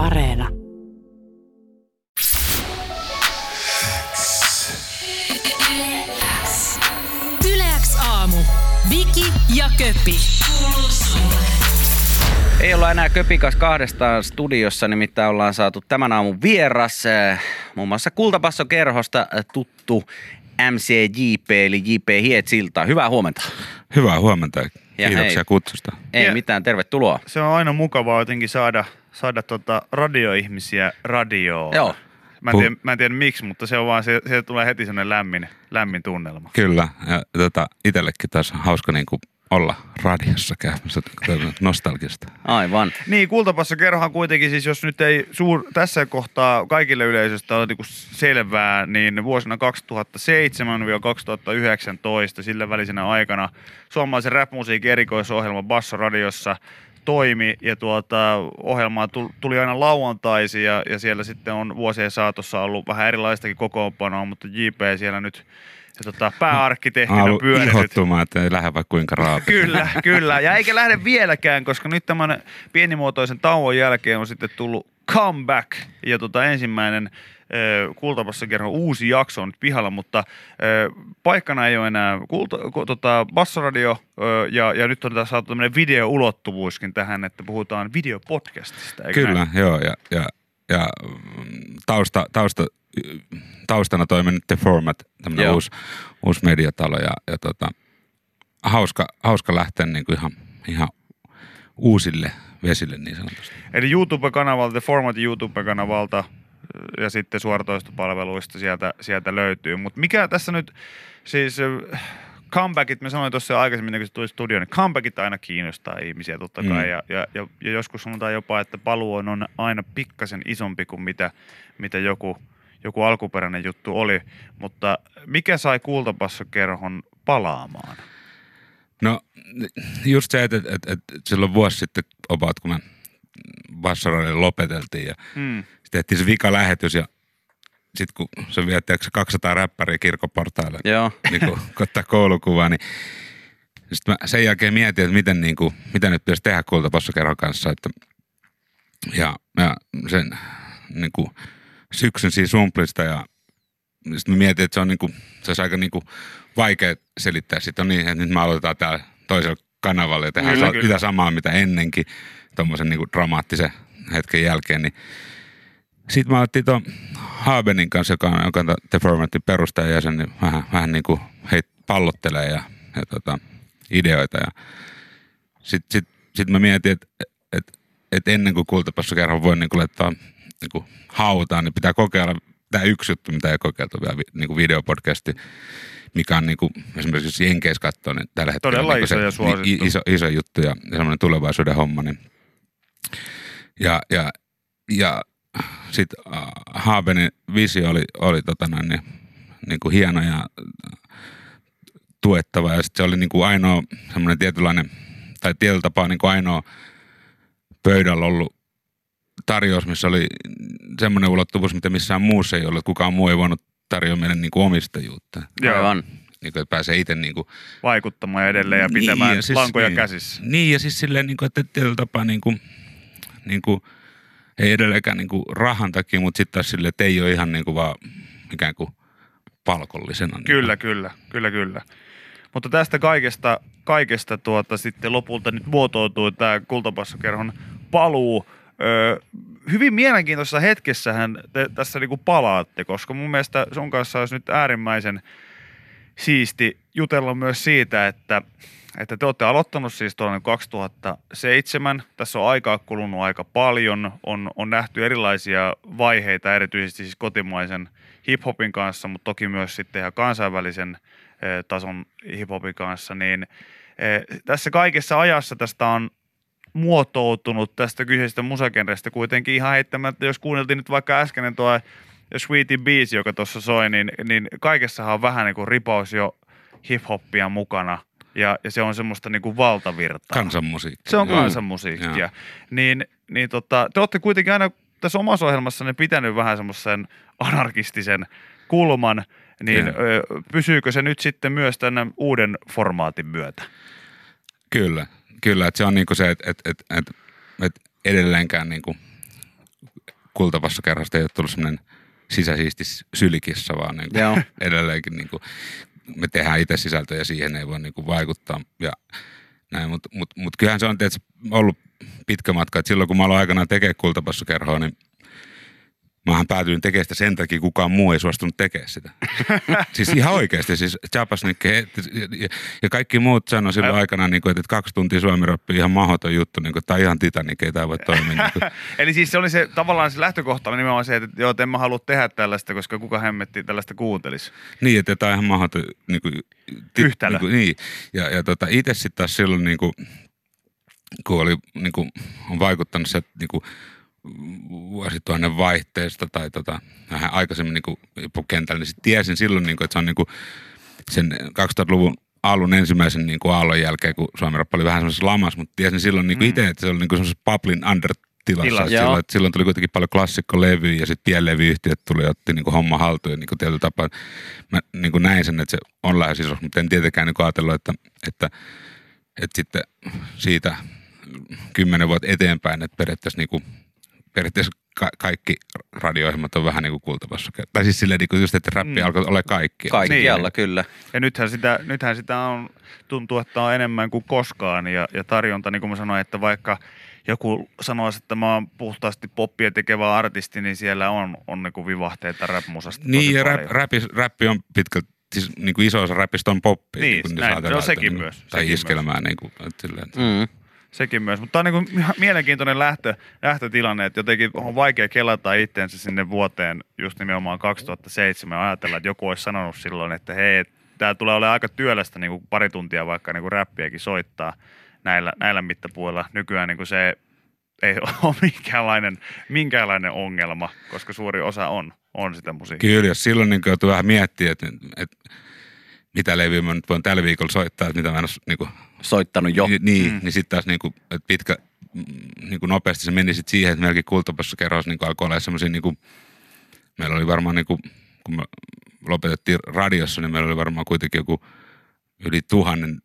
Areena. Yleäks aamu. Viki ja Köpi. Ei olla enää Köpikas kahdestaan studiossa, nimittäin ollaan saatu tämän aamun vieras, äh, muun muassa Kultapasso-kerhosta äh, tuttu MCJP eli JP Hietsilta. Hyvää huomenta. Hyvää huomenta. Kiitoksia hei. kutsusta. Ei Ja- mitään, tervetuloa. Se on aina mukavaa jotenkin saada, saada tota radioihmisiä radioon. Joo. Mä en, tiedä, mä en tiedä miksi, mutta se on vaan, se, se tulee heti sellainen lämmin, lämmin tunnelma. Kyllä. Ja tota, itsellekin taas hauska niin kuin olla radiossa käymässä nostalgista. Aivan. Niin, Kultapassa kerrohan kuitenkin siis, jos nyt ei suur, tässä kohtaa kaikille yleisöstä ole niinku selvää, niin vuosina 2007-2019 sillä välisenä aikana suomalaisen rap-musiikin erikoisohjelma Basso Radiossa toimi ja tuota, ohjelmaa tul- tuli aina lauantaisin ja, ja siellä sitten on vuosien saatossa ollut vähän erilaistakin kokoonpanoa, mutta JP siellä nyt ja tota, pääarkkitehtinä Ollut pyörinyt. ihottumaan, että ei lähde vaikka kuinka raapi. Kyllä, kyllä. Ja eikä lähde vieläkään, koska nyt tämän pienimuotoisen tauon jälkeen on sitten tullut comeback. Ja tota ensimmäinen Kultapassa kerran uusi jakso on nyt pihalla, mutta äh, paikkana ei ole enää kulta, ku, tota, Bassoradio äh, ja, ja nyt on saatu tämmöinen videoulottuvuuskin tähän, että puhutaan videopodcastista. eikö Kyllä, näin? joo. Ja, ja, ja mm, tausta, tausta, taustana toimi nyt The Format, tämmöinen Joo. uusi, uusi mediatalo ja, ja tota, hauska, hauska lähteä niin kuin ihan, ihan uusille vesille niin sanotusti. Eli YouTube-kanavalta, The Format YouTube-kanavalta äh, ja sitten suoratoistopalveluista sieltä, sieltä löytyy. Mutta mikä tässä nyt, siis äh, comebackit, mä sanoin tuossa aikaisemmin, kun se tuli studioon, niin comebackit aina kiinnostaa ihmisiä totta kai. Mm. Ja, ja, ja, ja, joskus sanotaan jopa, että paluu on, on aina pikkasen isompi kuin mitä, mitä joku, joku alkuperäinen juttu oli. Mutta mikä sai Kultapassokerhon palaamaan? No just se, että, että, että, että silloin vuosi sitten about, kun me Bassaroille lopeteltiin ja Mm. Sitten tehtiin se vika lähetys ja sitten kun se vietti 200 räppäriä kirkkoportaille Joo. niin kuin, ottaa koulukuvaa, niin sitten mä sen jälkeen mietin, että miten, niin kuin, mitä nyt pitäisi tehdä kultapassokerhon kanssa. Että, ja, ja sen niin kuin, syksyn siinä sumplista ja sitten mä mietin, että se on niin kuin, se olisi aika niin kuin, vaikea selittää. Sitten on niin, että nyt me aloitetaan täällä toisella kanavalla ja tehdään Kyllä, sa- kyllä. sitä samaa, mitä ennenkin, tuommoisen niin kuin dramaattisen hetken jälkeen, niin sitten mä aloittiin tuon Haabenin kanssa, joka on, joka on The Formatin perustajajäsen, niin vähän, vähän niin kuin heit pallottelee ja, ja tota, ideoita. Ja sitten sit, sit mä mietin, että et, et ennen kuin kultapassokerho voi niin kuin laittaa niin kuin hautaan, niin pitää kokeilla tämä yksi juttu, mitä ei kokeiltu vielä, vi- niin kuin videopodcasti, mikä on niin kuin, esimerkiksi Jenkeissä katsoa, niin tällä hetkellä Todella niin iso se, ja suosittu. niin iso, iso juttu ja, ja semmoinen tulevaisuuden homma. Niin. Ja, ja, ja sitten äh, Haabenin visio oli, oli tota noin, niin, niin kuin hieno ja äh, tuettava. Ja sitten se oli niin kuin ainoa semmoinen tietynlainen, tai tietyllä tapaa niin kuin ainoa pöydällä ollut tarjous, missä oli semmoinen ulottuvuus, mitä missään muussa ei ollut. Kukaan muu ei voinut tarjoa meille niin kuin omistajuutta. Joo. Aivan. Niin kuin, että pääsee itse niin kuin, Vaikuttamaan edelleen ja pitämään ja siis lankoja niin. käsissä. Niin, ja siis silleen, niin kuin, että tietyllä tapaa niin kuin, niin kuin, ei edelleenkään niin kuin rahan takia, mutta sitten taas silleen, että ei ole ihan niin kuin vaan ikään kuin palkollisena. Niin Kyllä, kyllä, kyllä, kyllä. Mutta tästä kaikesta, kaikesta tuota, sitten lopulta nyt muotoutui tämä Kultapassokerhon paluu. Öö, hyvin mielenkiintoisessa hetkessähän te tässä niinku palaatte, koska mun mielestä sun kanssa olisi nyt äärimmäisen siisti jutella myös siitä, että, että te olette aloittanut siis tuolla 2007. Tässä on aikaa kulunut aika paljon. On, on nähty erilaisia vaiheita, erityisesti siis kotimaisen hiphopin kanssa, mutta toki myös sitten ihan kansainvälisen eh, tason hiphopin kanssa. Niin, eh, tässä kaikessa ajassa tästä on muotoutunut tästä kyseisestä musagenrestä kuitenkin ihan heittämättä, jos kuunneltiin nyt vaikka äskeinen tuo Sweetie Beats, joka tuossa soi, niin, niin kaikessahan on vähän niin kuin ripaus jo hip-hoppia mukana ja, ja se on semmoista niin kuin valtavirtaa. Kansanmusiikki. Se on kansanmusiikkia. Joo. Niin, niin tota, te olette kuitenkin aina tässä omassa ohjelmassanne pitänyt vähän semmoisen anarkistisen kulman, niin Joo. ö, pysyykö se nyt sitten myös tänne uuden formaatin myötä? Kyllä, kyllä. Että se on niinku se, että et, et, et, et edelleenkään niinku kultapassokerhosta ei ole tullut semmoinen sisäsiisti sylikissa, vaan niin kuin edelleenkin niin kuin, me tehdään itse sisältöä ja siihen ei voi niin kuin vaikuttaa. Ja näin, mutta mut, mut kyllähän se on tietysti ollut pitkä matka, että silloin kun mä aloin aikanaan tekemään kultapassokerhoa, niin Päätyin tekemään sitä sen takia, kukaan muu ei suostunut tekemään sitä. siis ihan oikeasti, siis Chapasnik ja, kaikki muut sanoi silloin aikana, niin kuin, että kaksi tuntia suomi ihan mahdoton juttu, niin kuin, tai ihan Titanic, ei tämä voi toimia. Niin kuin. Eli siis se oli se tavallaan se lähtökohta nimenomaan se, että joo, että en mä halua tehdä tällaista, koska kuka hemmetti tällaista kuuntelisi. Niin, että tämä on ihan mahdoton niin kuin, Yhtälö. Niin, kuin, niin. Ja, ja tota, itse sitten taas silloin, niin kuin, kun oli, niin kuin, on vaikuttanut se, että niin kuin, vuosituhannen vaihteesta tai tota, vähän aikaisemmin niin kuin kentällä, niin sit tiesin silloin, niin kuin, että se on niin kuin sen 2000-luvun alun ensimmäisen niin kuin aallon jälkeen, kun Suomi Rappa oli vähän semmoisessa lamassa, mutta tiesin silloin niin kuin Mm. itse, että se oli niin kuin semmoisessa bubbling under tilassa. Että joo. silloin, että silloin tuli kuitenkin paljon klassikkolevyjä ja sitten pienlevyyhtiöt tuli ja otti niin kuin homma haltuun ja niin kuin tietyllä tapaa mä niin kuin näin sen, että se on lähes iso, mutta en tietenkään niin kuin ajatellut, että, että, että sitten siitä kymmenen vuotta eteenpäin, että periaatteessa, niin kuin, periaatteessa ka- kaikki radio-ohjelmat on vähän niin kuin kultavassa. Tai siis silleen niin kuin just, että räppi Mm. alkoi olla kaikki. Kaikkialla Niin. kyllä. Ja nythän sitä, nythän sitä on, tuntuu, että on enemmän kuin koskaan ja, ja tarjonta, niin kuin mä sanoin, että vaikka joku sanoisi, että mä oon puhtaasti poppia tekevä artisti, niin siellä on, on niin kuin vivahteita rap-musasta Niin, ja rap, räpi, räppi on pitkälti, siis niin kuin iso osa räpistä on poppi. Niin, kuin näin. jos ajatellaan, No, sekin niin myös, Tai sekin iskelmää niin kuin, että silleen, että Mm. Sekin myös, mutta tämä on niin kuin mielenkiintoinen lähtö, lähtötilanne, että jotenkin on vaikea kelata itseensä sinne vuoteen just nimenomaan 2007 ja ajatella, että joku olisi sanonut silloin, että hei, tämä tulee olemaan aika työlästä niin kuin pari tuntia vaikka niin kuin räppiäkin soittaa näillä, näillä mittapuilla. Nykyään niin kuin se ei ole minkäänlainen, minkäänlainen ongelma, koska suuri osa on, on sitä musiikkia. Kyllä, jos silloin niin joutuu vähän miettimään, että, että mitä levyä mä nyt voin tällä viikolla soittaa, että mitä mä en ole niin kuin, Soittanut jo. niin, Mm. mm. niin sitten taas niin kuin, että pitkä, mm, niin kuin nopeasti se meni sit siihen, että meilläkin kultapassa kerros niin alkoi olla semmoisia, niin kuin, meillä oli varmaan niin kuin, kun me lopetettiin radiossa, niin meillä oli varmaan kuitenkin joku yli tuhannen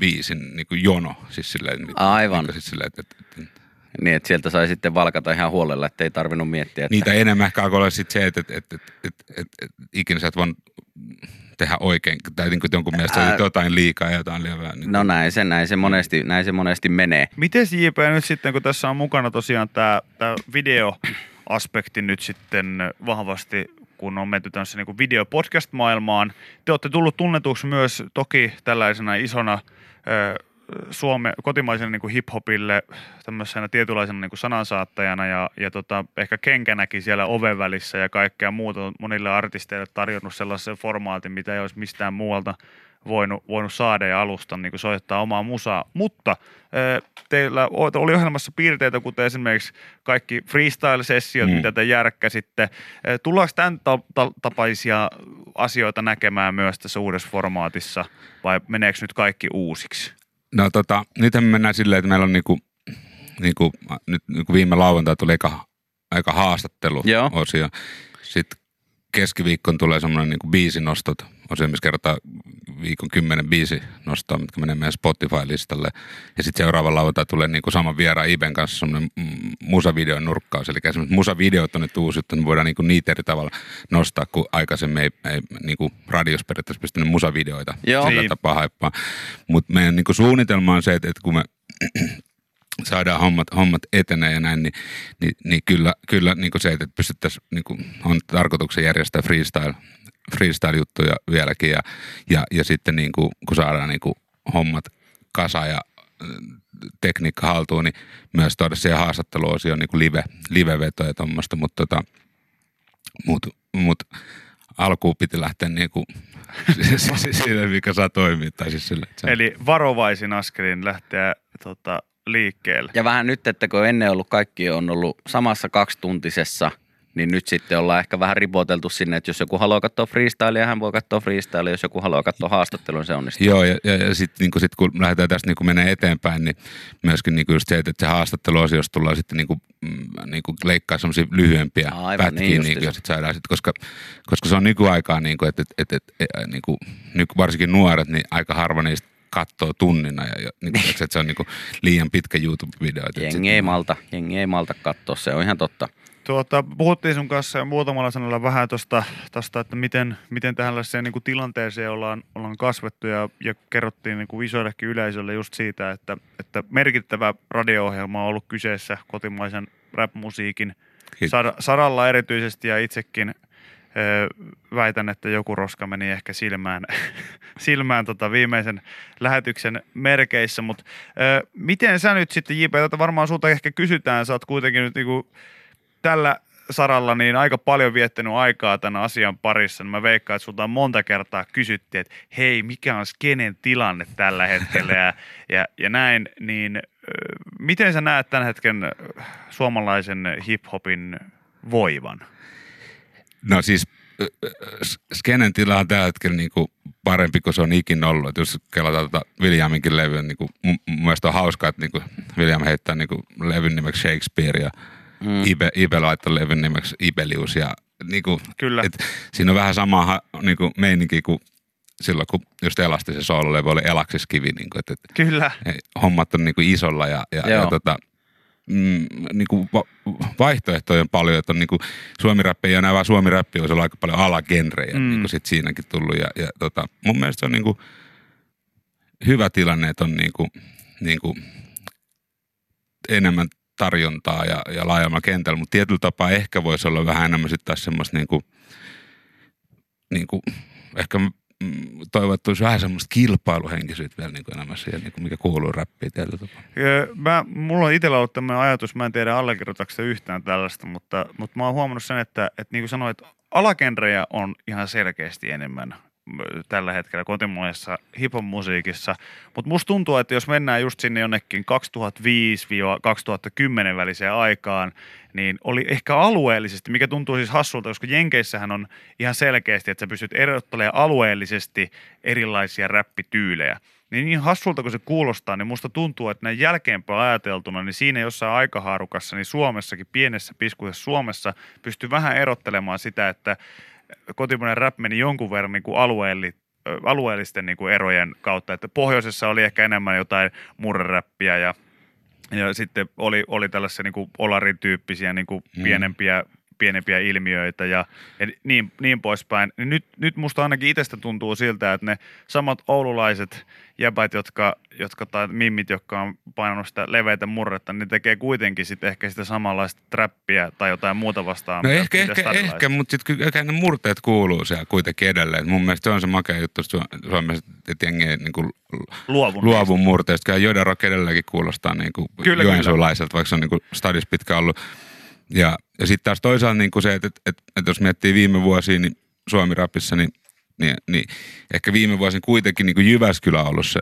viisin niin kuin jono. Siis silleen, Aivan. Niin, siis silleen, että, että, että, Niin, että sieltä sai sitten valkata ihan huolella, että ei tarvinnut miettiä. Että... niitä enemmän ehkä alkoi olla sit se, että, että, että, että, että, että, että ikinä sä et voinut tehdä oikein, tai niin kuin jonkun mielestä Ää. Jotain liikaa ja jotain liian vähän. Niin No näin se, näin se, monesti, näin se monesti menee. Miten JP nyt sitten, kun tässä on mukana tosiaan tämä, tämä videoaspekti nyt sitten vahvasti, kun on menty tämmöiseen niin videopodcast-maailmaan. Te olette tullut tunnetuksi myös toki tällaisena isona ö, Suome, kotimaisena niin kuin hip-hopille tämmöisenä tietynlaisena niin kuin sanansaattajana ja, ja tota, ehkä kenkänäkin siellä oven välissä ja kaikkea muuta on monille artisteille tarjonnut sellaisen formaatin, mitä ei olisi mistään muualta voinut, voinut saada ja alusta niin kuin soittaa omaa musaa. Mutta ö, teillä oli ohjelmassa piirteitä, kuten esimerkiksi kaikki freestyle-sessiot, mm. Mitä te järkkäsitte. Ö, Tullaanko tämän ta- ta- tapaisia asioita näkemään myös tässä uudessa formaatissa vai meneekö nyt kaikki uusiksi? No tota, nythän me mennään silleen, että meillä on niinku, niinku, nyt niinku viime lauantai tuli aika, aika haastattelu Joo. osio. Sitten keskiviikkoon tulee semmoinen niinku biisinostot osio, missä kerrotaan viikon kymmenen biisi nostoa, mitkä menee meidän Spotify-listalle. Ja sitten seuraava lauantai tulee niinku saman vieraan Iben kanssa semmoinen mm, musavideon nurkkaus. Eli esimerkiksi musavideot on nyt uusi juttu, niin voidaan niinku niitä eri tavalla nostaa, kun aikaisemmin ei, ei niinku radiossa periaatteessa pystynyt musavideoita Joo. sillä Niin. tapaa haippaa. Mutta meidän niinku suunnitelma on se, että, että kun me saadaan hommat, hommat etenee ja näin, niin, niin, niin kyllä, kyllä niin se, että pystyttäisiin, niin kuin on tarkoituksen järjestää freestyle, freestyle-juttuja vieläkin ja, ja, ja sitten niin kuin, kun saadaan niin kuin hommat kasa ja äh, tekniikka haltuun, niin myös tuoda siihen haastatteluosioon niin kuin live, live-vetoja ja tuommoista, mutta tota, mut, mut alkuun piti lähteä niin kuin sille, mikä saa toimia. Tai siis sille, se, Eli varovaisin askelin lähteä tota, liikkeelle. Ja vähän nyt, että kun ennen ollut kaikki on ollut samassa kaksituntisessa, niin nyt sitten ollaan ehkä vähän ripoteltu sinne, että jos joku haluaa katsoa freestylea, hän voi katsoa freestyle, jos joku haluaa katsoa haastattelun, se onnistuu. Joo, ja, ja, ja sitten niin sit, kun lähdetään tästä niin menee eteenpäin, niin myöskin niin just se, että se haastatteluosiossa tullaan sitten niin kuin, mm, niin kuin leikkaa semmoisia lyhyempiä Aivan, pätkiä, niin niin, niin ja sit saadaan sit, koska, koska se on nykyaikaa, niin kuin, että, että, että, että niin kuin, nyky, varsinkin nuoret, niin aika harva niistä katsoo tunnina ja, ja niin kuin, että se on niin kuin liian pitkä YouTube-video. Jengi ei malta, jengi ei malta katsoa, se on ihan totta. Tuota, puhuttiin sun kanssa jo muutamalla sanalla vähän tuosta, tosta, että miten, miten tällaiseen niin kuin tilanteeseen ollaan, ollaan kasvettu ja, ja kerrottiin niin kuin isoillekin yleisölle just siitä, että, että merkittävä radio-ohjelma on ollut kyseessä kotimaisen rap-musiikin Kiitos. sar- saralla erityisesti ja itsekin väitän, että joku roska meni ehkä silmään, silmään tota viimeisen lähetyksen merkeissä, mutta miten sä nyt sitten JP, tätä varmaan sulta ehkä kysytään, sä oot kuitenkin nyt niinku tällä saralla niin aika paljon viettänyt aikaa tämän asian parissa, niin mä veikkaan, että sulta on monta kertaa kysyttiin, että hei, mikä on skenen tilanne tällä hetkellä ja, ja, ja näin, niin miten sä näet tämän hetken suomalaisen hip-hopin voivan? No siis skenen tila on tällä hetkellä niinku parempi kuin se on ikinä ollut. Et jos kelataan tota Williaminkin levyä, niin mun, mun mielestä on hauskaa, että niinku William heittää niinku levyn nimeksi Shakespeare ja mm. Ibe, Ibe laittoi levyn nimeksi Ibelius. Ja niinku, Kyllä. Et siinä on vähän sama ha- niinku meininki kuin silloin, kun just Elastisen soololevy oli Elaksiskivi. Niinku, et, et, Kyllä. hommat on niinku isolla ja, ja, ja tota, mm, niinku va- vaihtoehtoja on paljon, että on niinku suomiräppi ei enää vaan suomiräppi, olisi ollut aika paljon alagenrejä Mm. mm. niinku sit siinäkin tullut ja, ja tota, mun mielestä se on niinku hyvä tilanne, että on niinku, niinku enemmän tarjontaa ja, ja laajemmalla kentällä, mutta tietyllä tapaa ehkä voisi olla vähän enemmän sitten taas semmoista niinku, niinku, ehkä mm, toivon, että olisi vähän semmoista kilpailuhenkisyyttä vielä niin kuin enemmän siihen, niin kuin mikä kuuluu räppiin tietyllä tapaa. Mä, mulla on itsellä ollut tämmöinen ajatus, mä en tiedä allekirjoitatko se yhtään tällaista, mutta, mutta mä oon huomannut sen, että, että niin kuin sanoit, alagenrejä on ihan selkeästi enemmän tällä hetkellä kotimaisessa hipon musiikissa. Mutta musta tuntuu, että jos mennään just sinne jonnekin 2005-2010 väliseen aikaan, niin oli ehkä alueellisesti, mikä tuntuu siis hassulta, koska Jenkeissähän on ihan selkeästi, että sä pystyt erottelemaan alueellisesti erilaisia räppityylejä. Niin niin hassulta kuin se kuulostaa, niin musta tuntuu, että näin jälkeenpäin ajateltuna, niin siinä jossain aikahaarukassa, niin Suomessakin, pienessä piskuisessa Suomessa, pystyy vähän erottelemaan sitä, että kotimainen rap meni jonkun verran niin kuin alueelli, alueellisten niin kuin erojen kautta. Että pohjoisessa oli ehkä enemmän jotain murreräppiä ja, ja sitten oli, oli tällaisia niin kuin olarin tyyppisiä niin kuin Mm. pienempiä, pienempiä ilmiöitä ja, ja niin, niin poispäin. Niin nyt, nyt musta ainakin itsestä tuntuu siltä, että ne samat oululaiset jäbät, jotka, jotka tai mimmit, jotka on painanut sitä leveitä murretta, ne tekee kuitenkin sitten ehkä sitä samanlaista trappia tai jotain muuta vastaan. No ehkä, ehkä, ehkä mutta sitten kyllä ne murteet kuuluu siellä kuitenkin edelleen. Mun mielestä se on se makea juttu Su- Suomessa, että jengi niin kuin Luovun luovu murteista. Kyllä Joiden Rock edelleenkin kuulostaa niin kuin Kyllä, joensuulaiselta, vaikka se on niin kuin stadis pitkä ollut. Ja, ja sitten taas toisaalta niin kuin se, että, että, että, että jos miettii viime vuosia, niin Suomi-rapissa, niin, niin, niin ehkä viime vuosina kuitenkin niin kuin Jyväskylä on ollut se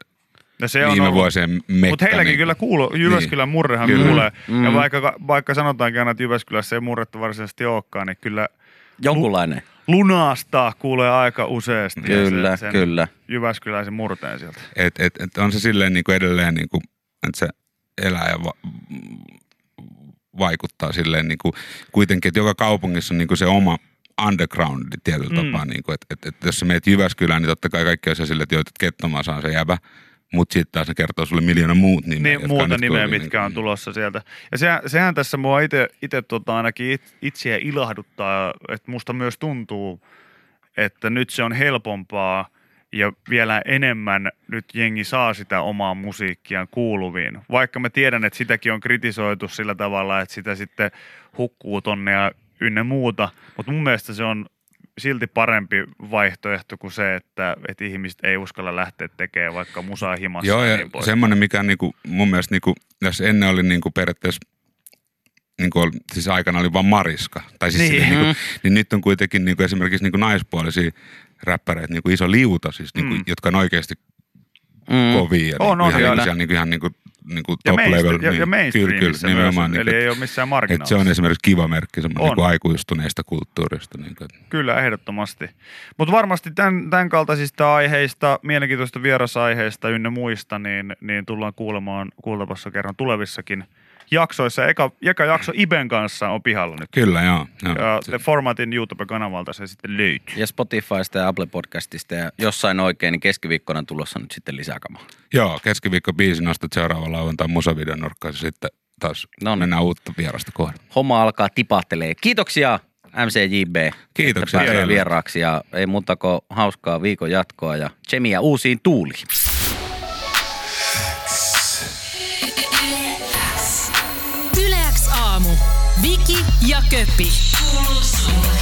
Ja se on viime ollut- vuosien mekka. Mutta heilläkin niin kyllä kuuluu, Jyväskylän Niin. murrehan Kyllä. kuulee. Mm. Ja vaikka, vaikka sanotaankin aina, että Jyväskylässä ei murretta varsinaisesti olekaan, niin kyllä Jonkunlainen. lunastaa kuulee aika useasti. Kyllä, sen, kyllä. Jyväskyläisen murteen sieltä. Et, et, et on se silleen niin kuin edelleen, niin kuin, että se elää ja va- vaikuttaa silleen niin kuin, kuitenkin, että joka kaupungissa on niin kuin se oma underground tietyllä Mm. tapaa. Niin kuin, että, että, että jos sä meet Jyväskylään, niin totta kai kaikki on se silleen, että joo, että Kettomaa saa se jäbä. Mutta sitten taas ne kertoo sulle miljoona muut nimeä. Niin, muuta nimeä, tuli, mitkä niin- on tulossa sieltä. Ja sehän, sehän tässä mua itse tota ainakin it, itseä ilahduttaa, että musta myös tuntuu, että nyt se on helpompaa ja vielä enemmän nyt jengi saa sitä omaa musiikkiaan kuuluviin. Vaikka mä tiedän, että sitäkin on kritisoitu sillä tavalla, että sitä sitten hukkuu tonne ja ynnä muuta, mutta mun mielestä se on silti parempi vaihtoehto kuin se, että, että ihmiset ei uskalla lähteä tekemään vaikka musaa himassa Joo, ja niin semmoinen, mikä niinku, mun mielestä, niinku, jos ennen oli niinku periaatteessa, niinku, oli- siis aikana oli vain Mariska, tai siis Niin. niin, niinku, Mm. niin nyt on kuitenkin niinku, esimerkiksi niinku naispuolisia räppäreitä, niinku iso liuta, siis, niinku, Mm. jotka on oikeasti Mm. kovia. Ja On, niinku, on, ihan, kyllä. niinku, siellä, niinku, ihan niinku, niinku ja, top mainstream, level. ja, ja niin, kyllä, mainstreamissa kyllä, nimenomaan. myös, Niinku, eli ei et- ole missään et marginaalissa. se on esimerkiksi kiva merkki, semmoinen On. niinku aikuistuneesta kulttuurista. Niinku, et- Kyllä, ehdottomasti. Mutta varmasti tämän, tämän kaltaisista aiheista, mielenkiintoisista vierasaiheista ynnä muista, niin, niin tullaan kuulemaan kuultavassa kerran tulevissakin jaksoissa. Eka, eka jakso Iben kanssa on pihalla nyt. Kyllä, joo. joo. Ja Se- The Formatin YouTube-kanavalta se sitten löytyy. Ja Spotifysta ja Apple Podcastista ja jossain oikein, niin keskiviikkona on tulossa nyt sitten lisää kamaa. Joo, keskiviikko biisi nostat seuraava lauantai musavideon nurkkaan sitten taas No niin. mennään uutta vierasta kohden. Homma alkaa tipattelee. Kiitoksia MCJB. Kiitoksia että vieraaksi ja ei muuta kuin hauskaa viikon jatkoa ja tsemiä uusiin tuuliin. Ja Köpi. Kuuluu sulle.